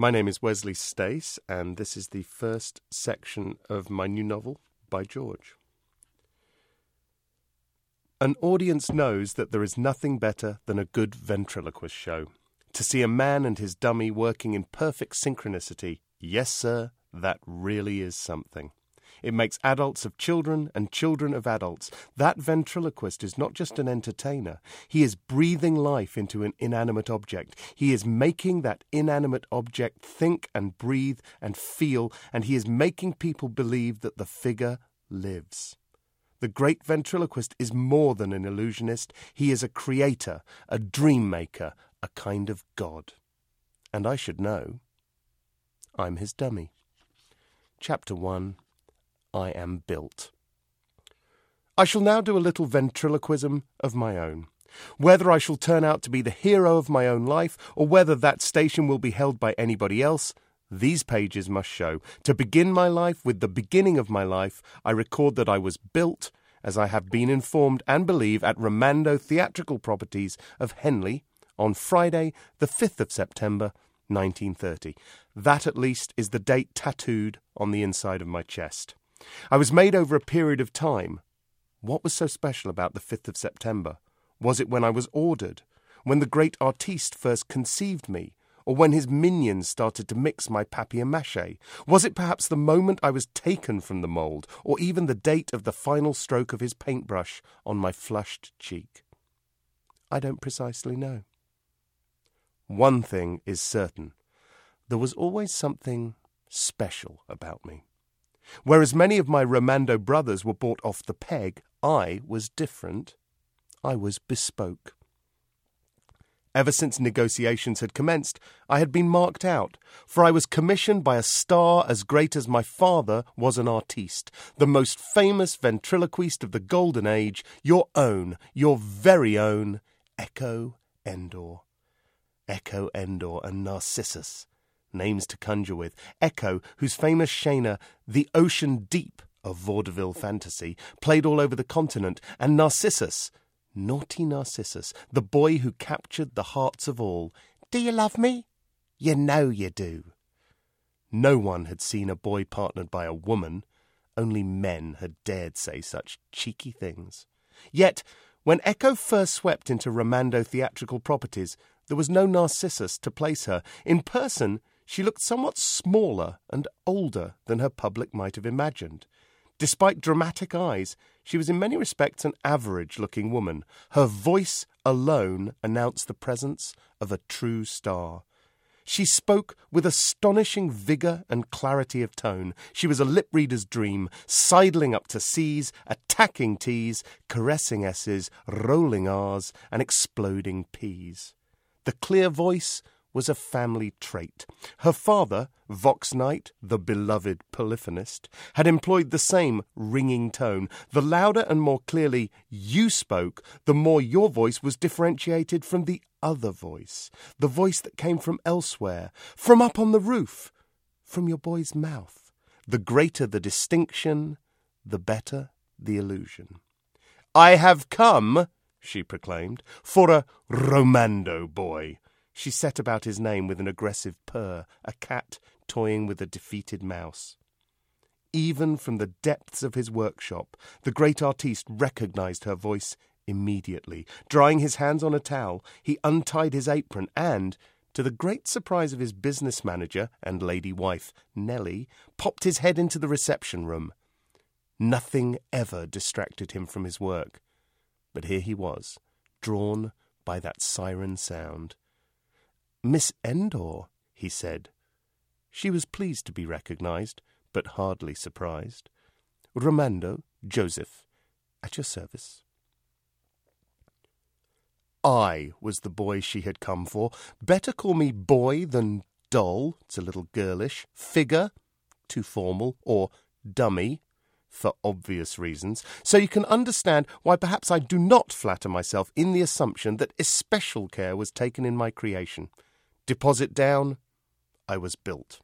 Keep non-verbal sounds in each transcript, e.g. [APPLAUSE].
My name is Wesley Stace, and this is the first section of my new novel by George. An audience knows that there is nothing better than a good ventriloquist show. To see a man and his dummy working in perfect synchronicity, yes, sir, that really is something. It makes adults of children and children of adults. That ventriloquist is not just an entertainer. He is breathing life into an inanimate object. He is making that inanimate object think and breathe and feel, and he is making people believe that the figure lives. The great ventriloquist is more than an illusionist. He is a creator, a dream maker, a kind of god. And I should know. I'm his dummy. Chapter 1 I am built. I shall now do a little ventriloquism of my own. Whether I shall turn out to be the hero of my own life, or whether that station will be held by anybody else, these pages must show. To begin my life with the beginning of my life, I record that I was built, as I have been informed and believe, at Romando Theatrical Properties of Henley on Friday, the 5th of September, 1930. That, at least, is the date tattooed on the inside of my chest. I was made over a period of time. What was so special about the 5th of September? Was it when I was ordered? When the great artiste first conceived me? Or when his minions started to mix my papier mache? Was it perhaps the moment I was taken from the mould, or even the date of the final stroke of his paintbrush on my flushed cheek? I don't precisely know. One thing is certain there was always something special about me. Whereas many of my Romando brothers were bought off the peg, I was different. I was bespoke. Ever since negotiations had commenced, I had been marked out, for I was commissioned by a star as great as my father was an artiste, the most famous ventriloquist of the Golden Age, your own, your very own, Echo Endor. Echo Endor and Narcissus, names to conjure with. Echo, whose famous Shana, The Ocean Deep of vaudeville fantasy, played all over the continent, and Narcissus, naughty Narcissus, the boy who captured the hearts of all. Do you love me? You know you do. No one had seen a boy partnered by a woman. Only men had dared say such cheeky things. Yet, when Echo first swept into Romando theatrical properties, there was no Narcissus to place her. In person, she looked somewhat smaller and older than her public might have imagined. Despite dramatic eyes, she was in many respects an average looking woman. Her voice alone announced the presence of a true star. She spoke with astonishing vigour and clarity of tone. She was a lip reader's dream, sidling up to C's, attacking T's, caressing S's, rolling R's, and exploding P's. The clear voice was a family trait. Her father, Vox Knight, the beloved polyphonist, had employed the same ringing tone. The louder and more clearly you spoke, the more your voice was differentiated from the other voice, the voice that came from elsewhere, from up on the roof, from your boy's mouth. The greater the distinction, the better the illusion. I have come, she proclaimed, for a Romando boy she set about his name with an aggressive purr, a cat toying with a defeated mouse. Even from the depths of his workshop, the great artiste recognized her voice immediately. Drying his hands on a towel, he untied his apron and, to the great surprise of his business manager and lady wife, Nellie, popped his head into the reception room. Nothing ever distracted him from his work. But here he was, drawn by that siren sound. Miss Endor, he said. She was pleased to be recognized, but hardly surprised. Romando, Joseph, at your service. I was the boy she had come for. Better call me boy than doll, it's a little girlish, figure, too formal, or dummy, for obvious reasons, so you can understand why perhaps I do not flatter myself in the assumption that especial care was taken in my creation. Deposit down, I was built.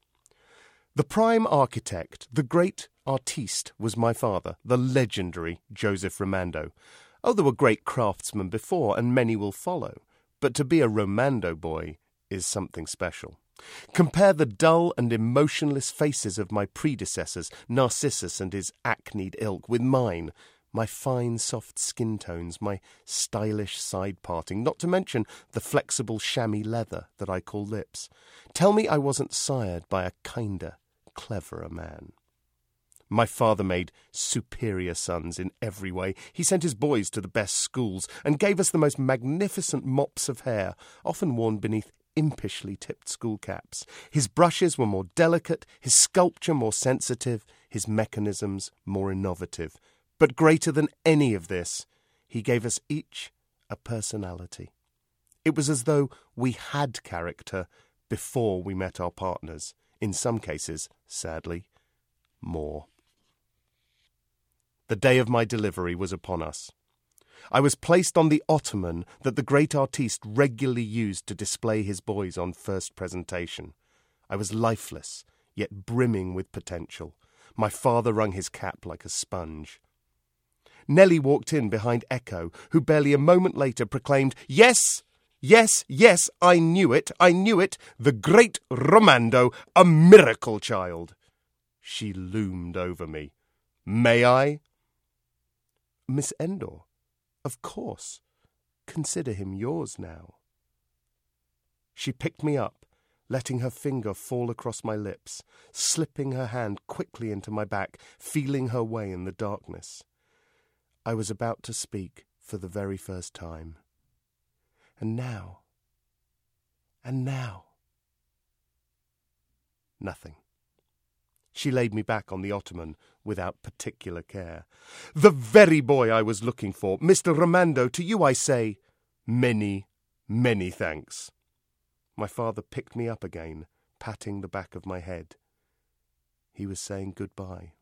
The prime architect, the great artiste, was my father, the legendary Joseph Romando. Oh, there were great craftsmen before, and many will follow, but to be a Romando boy is something special. Compare the dull and emotionless faces of my predecessors, Narcissus and his acneed ilk, with mine, my fine soft skin tones, my stylish side parting, not to mention the flexible chamois leather that I call lips. Tell me I wasn't sired by a kinder, cleverer man. My father made superior sons in every way. He sent his boys to the best schools and gave us the most magnificent mops of hair, often worn beneath impishly tipped school caps. His brushes were more delicate, his sculpture more sensitive, his mechanisms more innovative. But greater than any of this, he gave us each a personality. It was as though we had character before we met our partners, in some cases, sadly, more. The day of my delivery was upon us. I was placed on the ottoman that the great artiste regularly used to display his boys on first presentation. I was lifeless, yet brimming with potential. My father wrung his cap like a sponge. Nellie walked in behind Echo, who barely a moment later proclaimed, Yes, yes, yes, I knew it, I knew it, the great Romando, a miracle child. She loomed over me. May I? Miss Endor, of course. Consider him yours now. She picked me up, letting her finger fall across my lips, slipping her hand quickly into my back, feeling her way in the darkness. I was about to speak for the very first time. And now, and now, nothing. She laid me back on the ottoman without particular care. The very boy I was looking for, Mr. Romando, to you I say, many, many thanks. My father picked me up again, patting the back of my head. He was saying goodbye.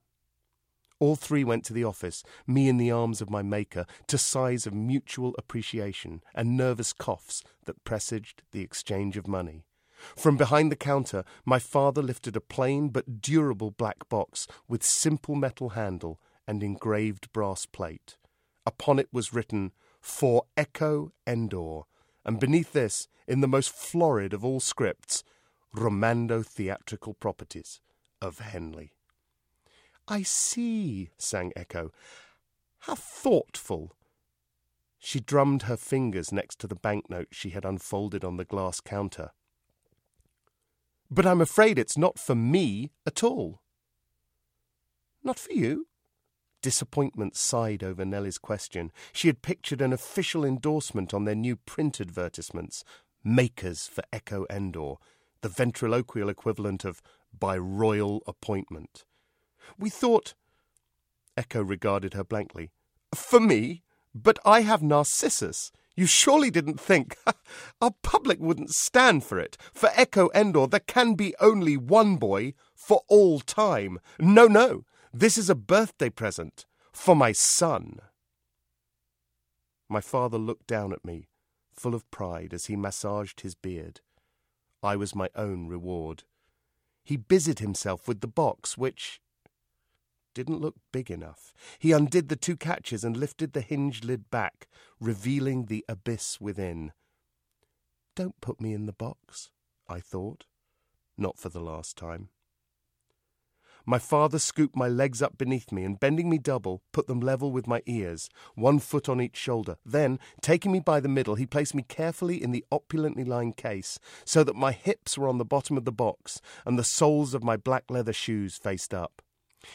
All three went to the office, me in the arms of my maker, to sighs of mutual appreciation and nervous coughs that presaged the exchange of money. From behind the counter, my father lifted a plain but durable black box with simple metal handle and engraved brass plate. Upon it was written, For Echo Endor, and beneath this, in the most florid of all scripts, Romando Theatrical Properties of Henley. I see, sang Echo. How thoughtful. She drummed her fingers next to the banknote she had unfolded on the glass counter. But I'm afraid it's not for me at all. Not for you? Disappointment sighed over Nellie's question. She had pictured an official endorsement on their new print advertisements Makers for Echo Endor, the ventriloquial equivalent of by royal appointment. We thought. Echo regarded her blankly. For me? But I have Narcissus. You surely didn't think. [LAUGHS] Our public wouldn't stand for it. For Echo Endor, there can be only one boy for all time. No, no. This is a birthday present for my son. My father looked down at me, full of pride, as he massaged his beard. I was my own reward. He busied himself with the box, which, didn't look big enough. He undid the two catches and lifted the hinged lid back, revealing the abyss within. Don't put me in the box, I thought. Not for the last time. My father scooped my legs up beneath me and, bending me double, put them level with my ears, one foot on each shoulder. Then, taking me by the middle, he placed me carefully in the opulently lined case, so that my hips were on the bottom of the box and the soles of my black leather shoes faced up.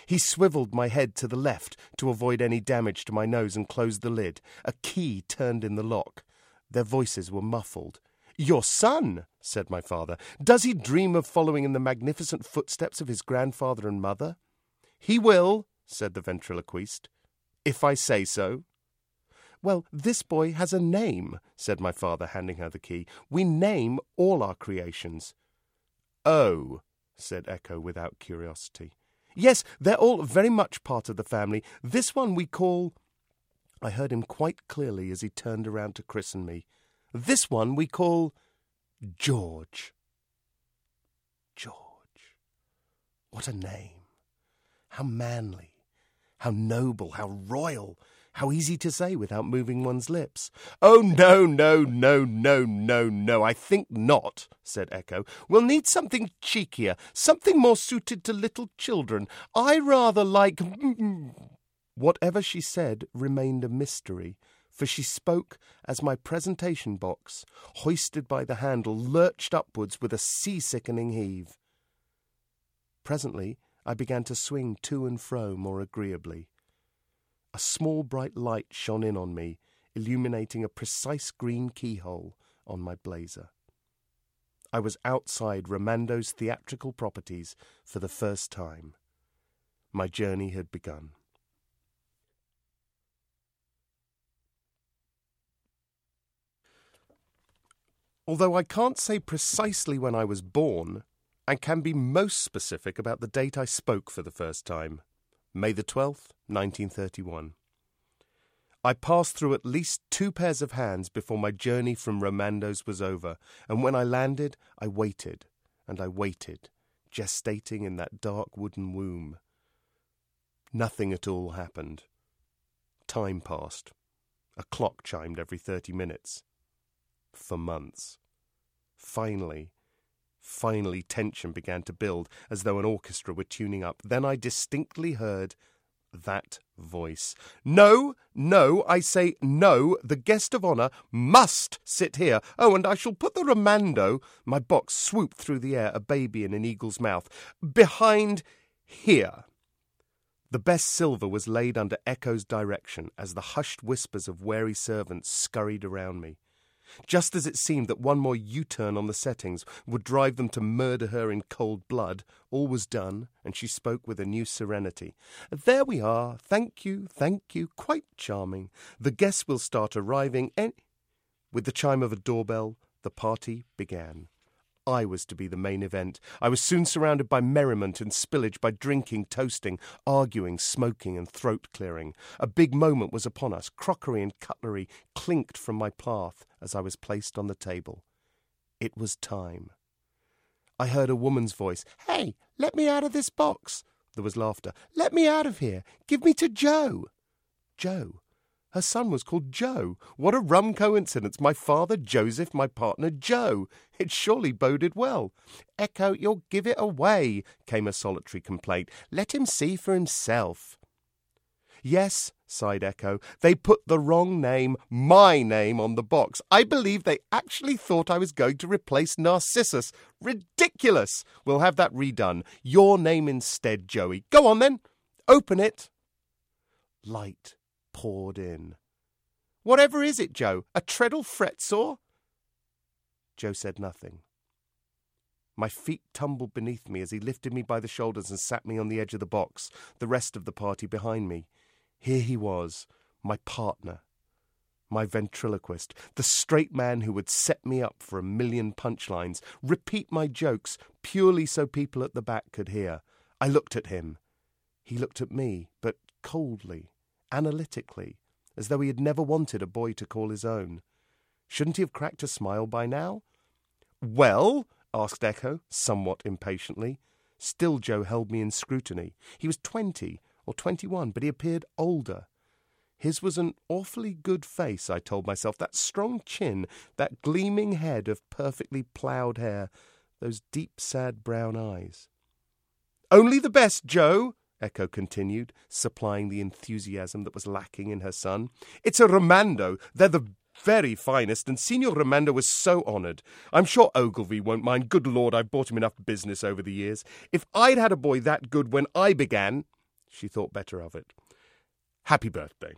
He swiveled my head to the left to avoid any damage to my nose and closed the lid. A key turned in the lock. Their voices were muffled. Your son, said my father, does he dream of following in the magnificent footsteps of his grandfather and mother? He will, said the ventriloquist, if I say so. Well, this boy has a name, said my father, handing her the key. We name all our creations. Oh, said Echo without curiosity. Yes, they're all very much part of the family. This one we call. I heard him quite clearly as he turned around to christen me. This one we call George. George. What a name. How manly, how noble, how royal, How easy to say without moving one's lips. Oh, no, no, no, no, no, no, I think not, said Echo. We'll need something cheekier, something more suited to little children. I rather like. Mm, mm. Whatever she said remained a mystery, for she spoke as my presentation box, hoisted by the handle, lurched upwards with a sea sickening heave. Presently, I began to swing to and fro more agreeably. A small bright light shone in on me, illuminating a precise green keyhole on my blazer. I was outside Romando's theatrical properties for the first time. My journey had begun. Although I can't say precisely when I was born, I can be most specific about the date I spoke for the first time May the 12th, 1931. I passed through at least two pairs of hands before my journey from Romando's was over, and when I landed, I waited, and I waited, gestating in that dark wooden womb. Nothing at all happened. Time passed. A clock chimed every thirty minutes. For months. Finally, Finally, tension began to build as though an orchestra were tuning up. Then I distinctly heard that voice. No, no, I say no. The guest of honour must sit here. Oh, and I shall put the Romando, my box swooped through the air, a baby in an eagle's mouth, behind here. The best silver was laid under Echo's direction as the hushed whispers of wary servants scurried around me just as it seemed that one more U turn on the settings would drive them to murder her in cold blood, all was done, and she spoke with a new serenity. There we are. Thank you, thank you. Quite charming. The guests will start arriving, and. With the chime of a doorbell, the party began. I was to be the main event. I was soon surrounded by merriment and spillage, by drinking, toasting, arguing, smoking, and throat clearing. A big moment was upon us. Crockery and cutlery clinked from my path as I was placed on the table. It was time. I heard a woman's voice. Hey, let me out of this box. There was laughter. Let me out of here. Give me to Joe. Joe. Her son was called Joe. What a rum coincidence. My father, Joseph, my partner, Joe. It surely boded well. Echo, you'll give it away, came a solitary complaint. Let him see for himself. Yes, sighed Echo, they put the wrong name, my name, on the box. I believe they actually thought I was going to replace Narcissus. Ridiculous! We'll have that redone. Your name instead, Joey. Go on then. Open it. Light poured in. Whatever is it, Joe? A treadle fret saw? Joe said nothing. My feet tumbled beneath me as he lifted me by the shoulders and sat me on the edge of the box, the rest of the party behind me. Here he was, my partner, my ventriloquist, the straight man who would set me up for a million punchlines, repeat my jokes purely so people at the back could hear. I looked at him. He looked at me, but coldly, analytically, as though he had never wanted a boy to call his own. Shouldn't he have cracked a smile by now? Well? asked Echo, somewhat impatiently. Still, Joe held me in scrutiny. He was twenty, or 21, but he appeared older. His was an awfully good face, I told myself. That strong chin, that gleaming head of perfectly ploughed hair, those deep, sad brown eyes. Only the best, Joe, Echo continued, supplying the enthusiasm that was lacking in her son. It's a Romando. They're the very finest, and Signor Romando was so honoured. I'm sure Ogilvy won't mind. Good Lord, I've bought him enough business over the years. If I'd had a boy that good when I began, she thought better of it. Happy birthday.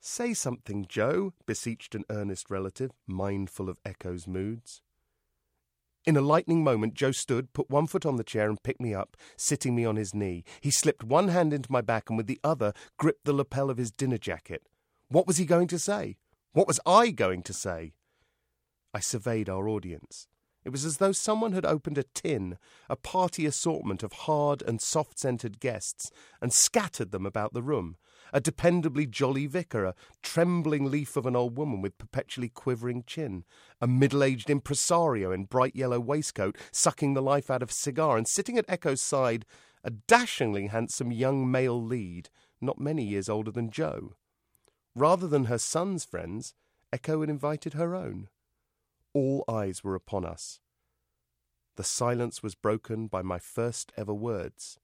Say something, Joe, beseeched an earnest relative, mindful of Echo's moods. In a lightning moment, Joe stood, put one foot on the chair, and picked me up, sitting me on his knee. He slipped one hand into my back and with the other gripped the lapel of his dinner jacket. What was he going to say? What was I going to say? I surveyed our audience. It was as though someone had opened a tin, a party assortment of hard and soft scented guests, and scattered them about the room. A dependably jolly vicar, a trembling leaf of an old woman with perpetually quivering chin, a middle aged impresario in bright yellow waistcoat, sucking the life out of a cigar, and sitting at Echo's side, a dashingly handsome young male lead, not many years older than Joe. Rather than her son's friends, Echo had invited her own. All eyes were upon us. The silence was broken by my first ever words.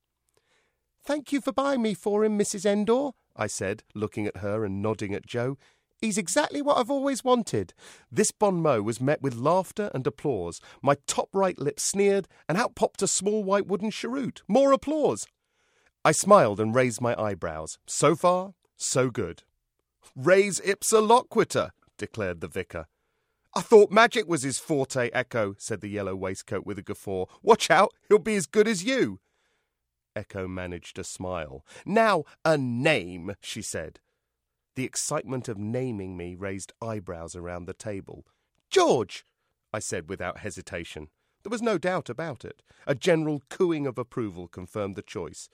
Thank you for buying me for him, Mrs. Endor, I said, looking at her and nodding at Joe. He's exactly what I've always wanted. This bon mot was met with laughter and applause. My top right lip sneered, and out popped a small white wooden cheroot. More applause. I smiled and raised my eyebrows. So far, so good. Res ipsa loquitur, declared the vicar. I thought magic was his forte, Echo, said the yellow waistcoat with a guffaw. Watch out, he'll be as good as you. Echo managed a smile. Now, a name, she said. The excitement of naming me raised eyebrows around the table. George, I said without hesitation. There was no doubt about it. A general cooing of approval confirmed the choice.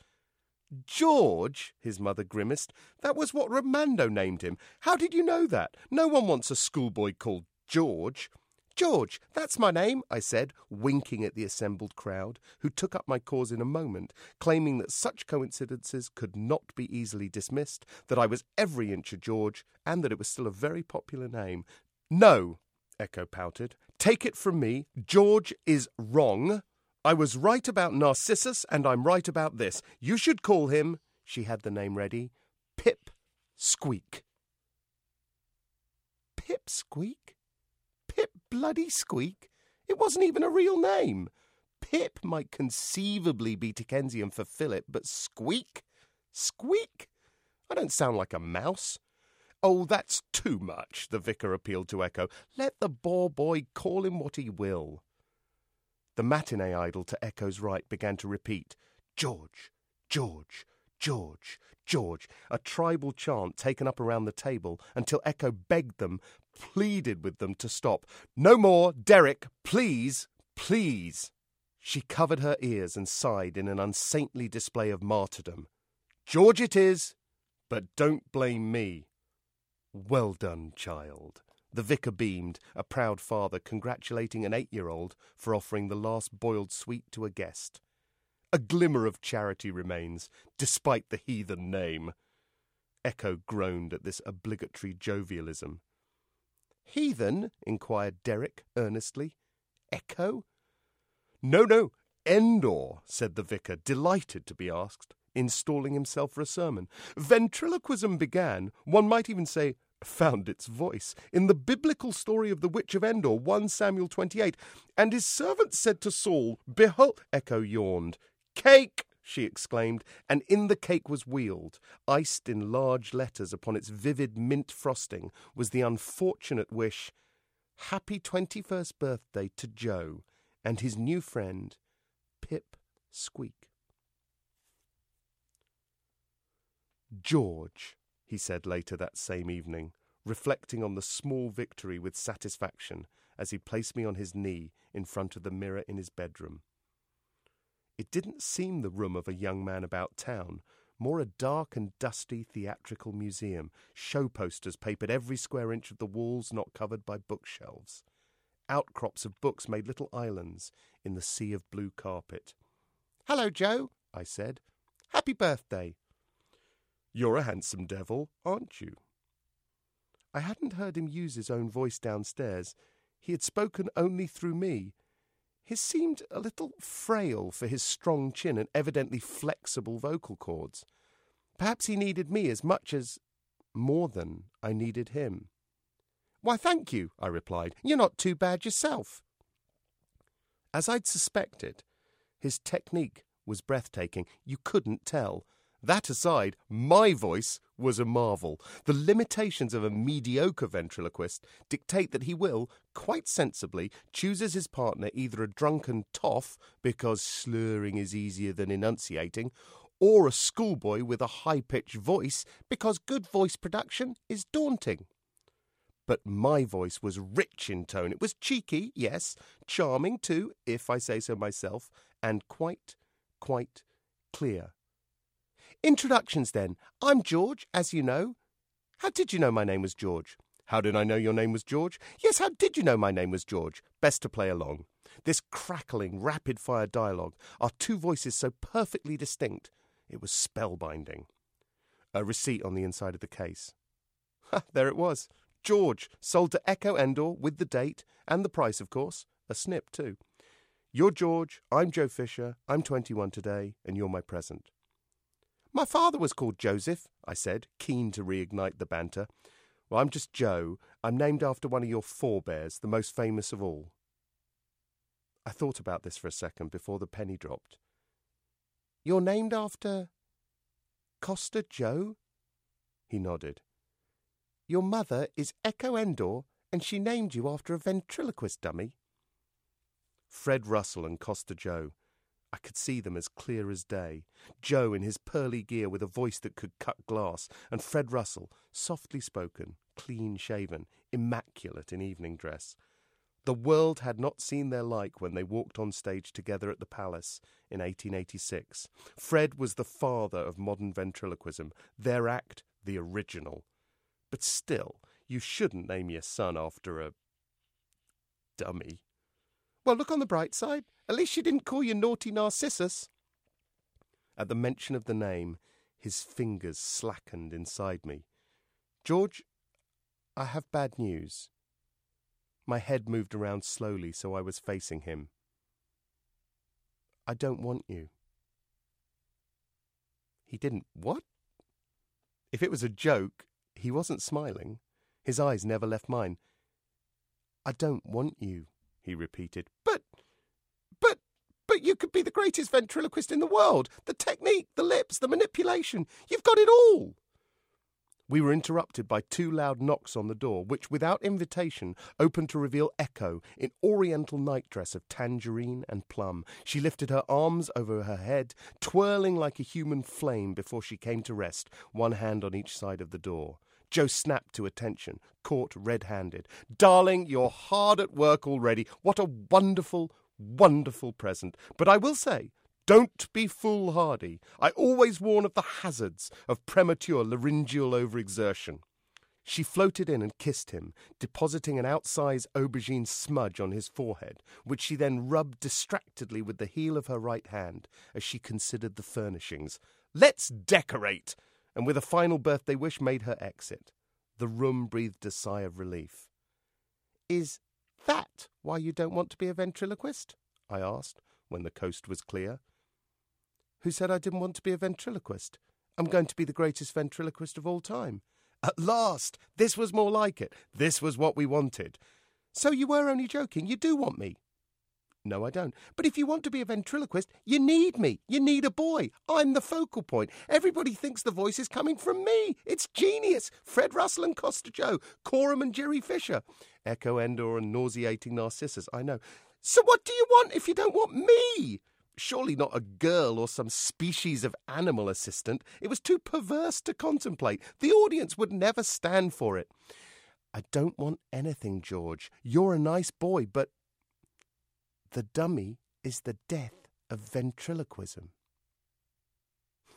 George, his mother grimaced. That was what Romando named him. How did you know that? No one wants a schoolboy called George. George, that's my name, I said, winking at the assembled crowd, who took up my cause in a moment, claiming that such coincidences could not be easily dismissed, that I was every inch a George, and that it was still a very popular name. No, Echo pouted. Take it from me, George is wrong. I was right about Narcissus, and I'm right about this. You should call him, she had the name ready, Pip Squeak. Pip Squeak? Pip Bloody Squeak? It wasn't even a real name. Pip might conceivably be Dickensian for Philip, but Squeak? Squeak? I don't sound like a mouse. Oh, that's too much, the vicar appealed to Echo. Let the bore boy call him what he will. The matinee idol to Echo's right began to repeat, George, George, George, George, a tribal chant taken up around the table until Echo begged them, pleaded with them to stop. No more, Derek, please, please. She covered her ears and sighed in an unsaintly display of martyrdom. George it is, but don't blame me. Well done, child. The vicar beamed, a proud father congratulating an eight year old for offering the last boiled sweet to a guest. A glimmer of charity remains, despite the heathen name. Echo groaned at this obligatory jovialism. Heathen? inquired Derek earnestly. Echo? No, no, Endor, said the vicar, delighted to be asked, installing himself for a sermon. Ventriloquism began, one might even say, found its voice, in the biblical story of the Witch of Endor, 1 Samuel 28. And his servant said to Saul, Behold, Echo yawned, Cake! She exclaimed, and in the cake was wheeled, iced in large letters upon its vivid mint frosting, was the unfortunate wish Happy 21st birthday to Joe and his new friend, Pip Squeak. George, he said later that same evening, reflecting on the small victory with satisfaction as he placed me on his knee in front of the mirror in his bedroom. It didn't seem the room of a young man about town, more a dark and dusty theatrical museum, show posters papered every square inch of the walls not covered by bookshelves. Outcrops of books made little islands in the sea of blue carpet. Hello, Joe, I said. Happy birthday. You're a handsome devil, aren't you? I hadn't heard him use his own voice downstairs. He had spoken only through me, his seemed a little frail for his strong chin and evidently flexible vocal cords. Perhaps he needed me as much as more than I needed him. Why, thank you, I replied. You're not too bad yourself. As I'd suspected, his technique was breathtaking. You couldn't tell. That aside, my voice was a marvel. The limitations of a mediocre ventriloquist dictate that he will, quite sensibly, choose as his partner either a drunken toff, because slurring is easier than enunciating, or a schoolboy with a high pitched voice, because good voice production is daunting. But my voice was rich in tone. It was cheeky, yes, charming too, if I say so myself, and quite, quite clear. Introductions then. I'm George, as you know. How did you know my name was George? How did I know your name was George? Yes, how did you know my name was George? Best to play along. This crackling, rapid fire dialogue, our two voices so perfectly distinct, it was spellbinding. A receipt on the inside of the case. there it was. George, sold to Echo Endor with the date and the price, of course. A snip, too. You're George, I'm Joe Fisher, I'm 21 today, and you're my present. My father was called Joseph, I said, keen to reignite the banter. Well, I'm just Joe. I'm named after one of your forebears, the most famous of all. I thought about this for a second before the penny dropped. You're named after. Coster Joe? He nodded. Your mother is Echo Endor, and she named you after a ventriloquist dummy? Fred Russell and Coster Joe. I could see them as clear as day. Joe in his pearly gear with a voice that could cut glass, and Fred Russell, softly spoken, clean shaven, immaculate in evening dress. The world had not seen their like when they walked on stage together at the Palace in 1886. Fred was the father of modern ventriloquism, their act the original. But still, you shouldn't name your son after a dummy. Well, look on the bright side. At least she didn't call you naughty Narcissus. At the mention of the name, his fingers slackened inside me. George, I have bad news. My head moved around slowly so I was facing him. I don't want you. He didn't. What? If it was a joke, he wasn't smiling. His eyes never left mine. I don't want you he repeated. But, but, but you could be the greatest ventriloquist in the world. The technique, the lips, the manipulation. You've got it all. We were interrupted by two loud knocks on the door, which, without invitation, opened to reveal Echo in oriental nightdress of tangerine and plum. She lifted her arms over her head, twirling like a human flame before she came to rest, one hand on each side of the door. Joe snapped to attention, caught red handed. Darling, you're hard at work already. What a wonderful, wonderful present. But I will say, don't be foolhardy. I always warn of the hazards of premature laryngeal overexertion. She floated in and kissed him, depositing an outsized aubergine smudge on his forehead, which she then rubbed distractedly with the heel of her right hand as she considered the furnishings. Let's decorate! And with a final birthday wish made her exit. The room breathed a sigh of relief. Is that why you don't want to be a ventriloquist? I asked, when the coast was clear. Who said I didn't want to be a ventriloquist? I'm going to be the greatest ventriloquist of all time. At last! This was more like it. This was what we wanted. So you were only joking. You do want me. No, I don't. But if you want to be a ventriloquist, you need me. You need a boy. I'm the focal point. Everybody thinks the voice is coming from me. It's genius. Fred Russell and Coster Joe, Coram and Jerry Fisher, Echo Endor and nauseating Narcissus. I know. So what do you want if you don't want me? Surely not a girl or some species of animal assistant. It was too perverse to contemplate. The audience would never stand for it. I don't want anything, George. You're a nice boy, but the dummy is the death of ventriloquism.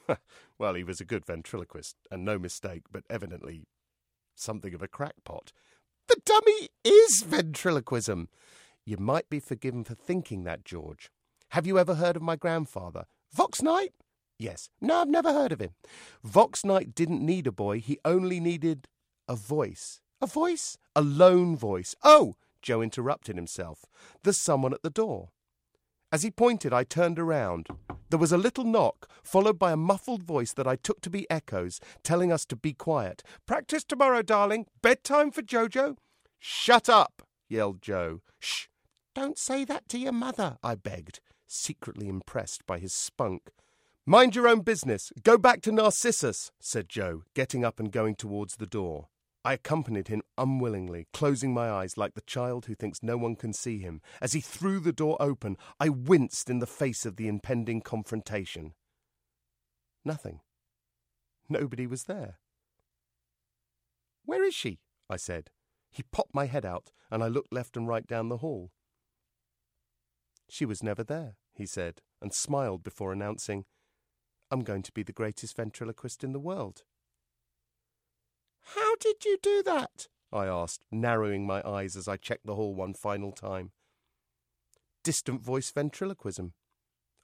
[LAUGHS] well, he was a good ventriloquist, and no mistake, but evidently something of a crackpot. The dummy is ventriloquism. You might be forgiven for thinking that, George. Have you ever heard of my grandfather? Vox Knight? Yes. No, I've never heard of him. Vox Knight didn't need a boy, he only needed a voice. A voice? A lone voice. Oh, Joe interrupted himself. There's someone at the door. As he pointed, I turned around. There was a little knock, followed by a muffled voice that I took to be Echo's, telling us to be quiet. Practice tomorrow, darling. Bedtime for Jojo. Shut up, yelled Joe. Shh. Don't say that to your mother, I begged, secretly impressed by his spunk. Mind your own business. Go back to Narcissus, said Joe, getting up and going towards the door. I accompanied him unwillingly, closing my eyes like the child who thinks no one can see him. As he threw the door open, I winced in the face of the impending confrontation. Nothing. Nobody was there. Where is she? I said. He popped my head out, and I looked left and right down the hall. She was never there, he said, and smiled before announcing, I'm going to be the greatest ventriloquist in the world. Did you do that? I asked, narrowing my eyes as I checked the hall one final time. Distant voice ventriloquism.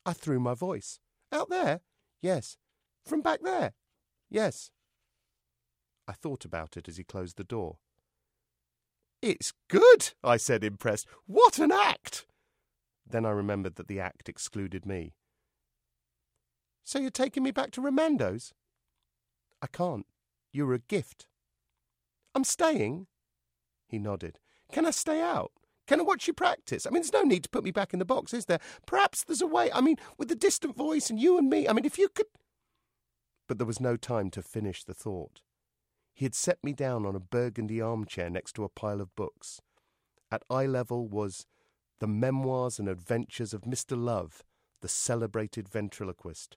I threw my voice. Out there? Yes. From back there? Yes. I thought about it as he closed the door. It's good, I said, impressed. What an act! Then I remembered that the act excluded me. So you're taking me back to Romando's? I can't. You're a gift. I'm staying? He nodded. Can I stay out? Can I watch you practice? I mean, there's no need to put me back in the box, is there? Perhaps there's a way. I mean, with the distant voice and you and me. I mean, if you could. But there was no time to finish the thought. He had set me down on a burgundy armchair next to a pile of books. At eye level was The Memoirs and Adventures of Mr. Love, the celebrated ventriloquist.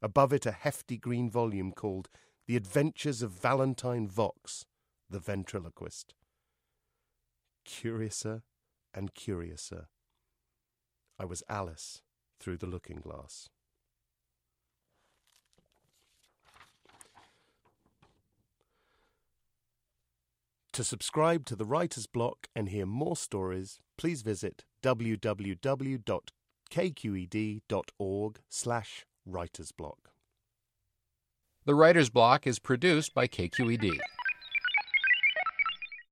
Above it, a hefty green volume called The Adventures of Valentine Vox, the ventriloquist. Curiouser and curiouser. I was Alice through the looking glass. To subscribe to the Writer's Block and hear more stories, please visit www.kqed.org slash writersblock. The Writer's Block is produced by KQED.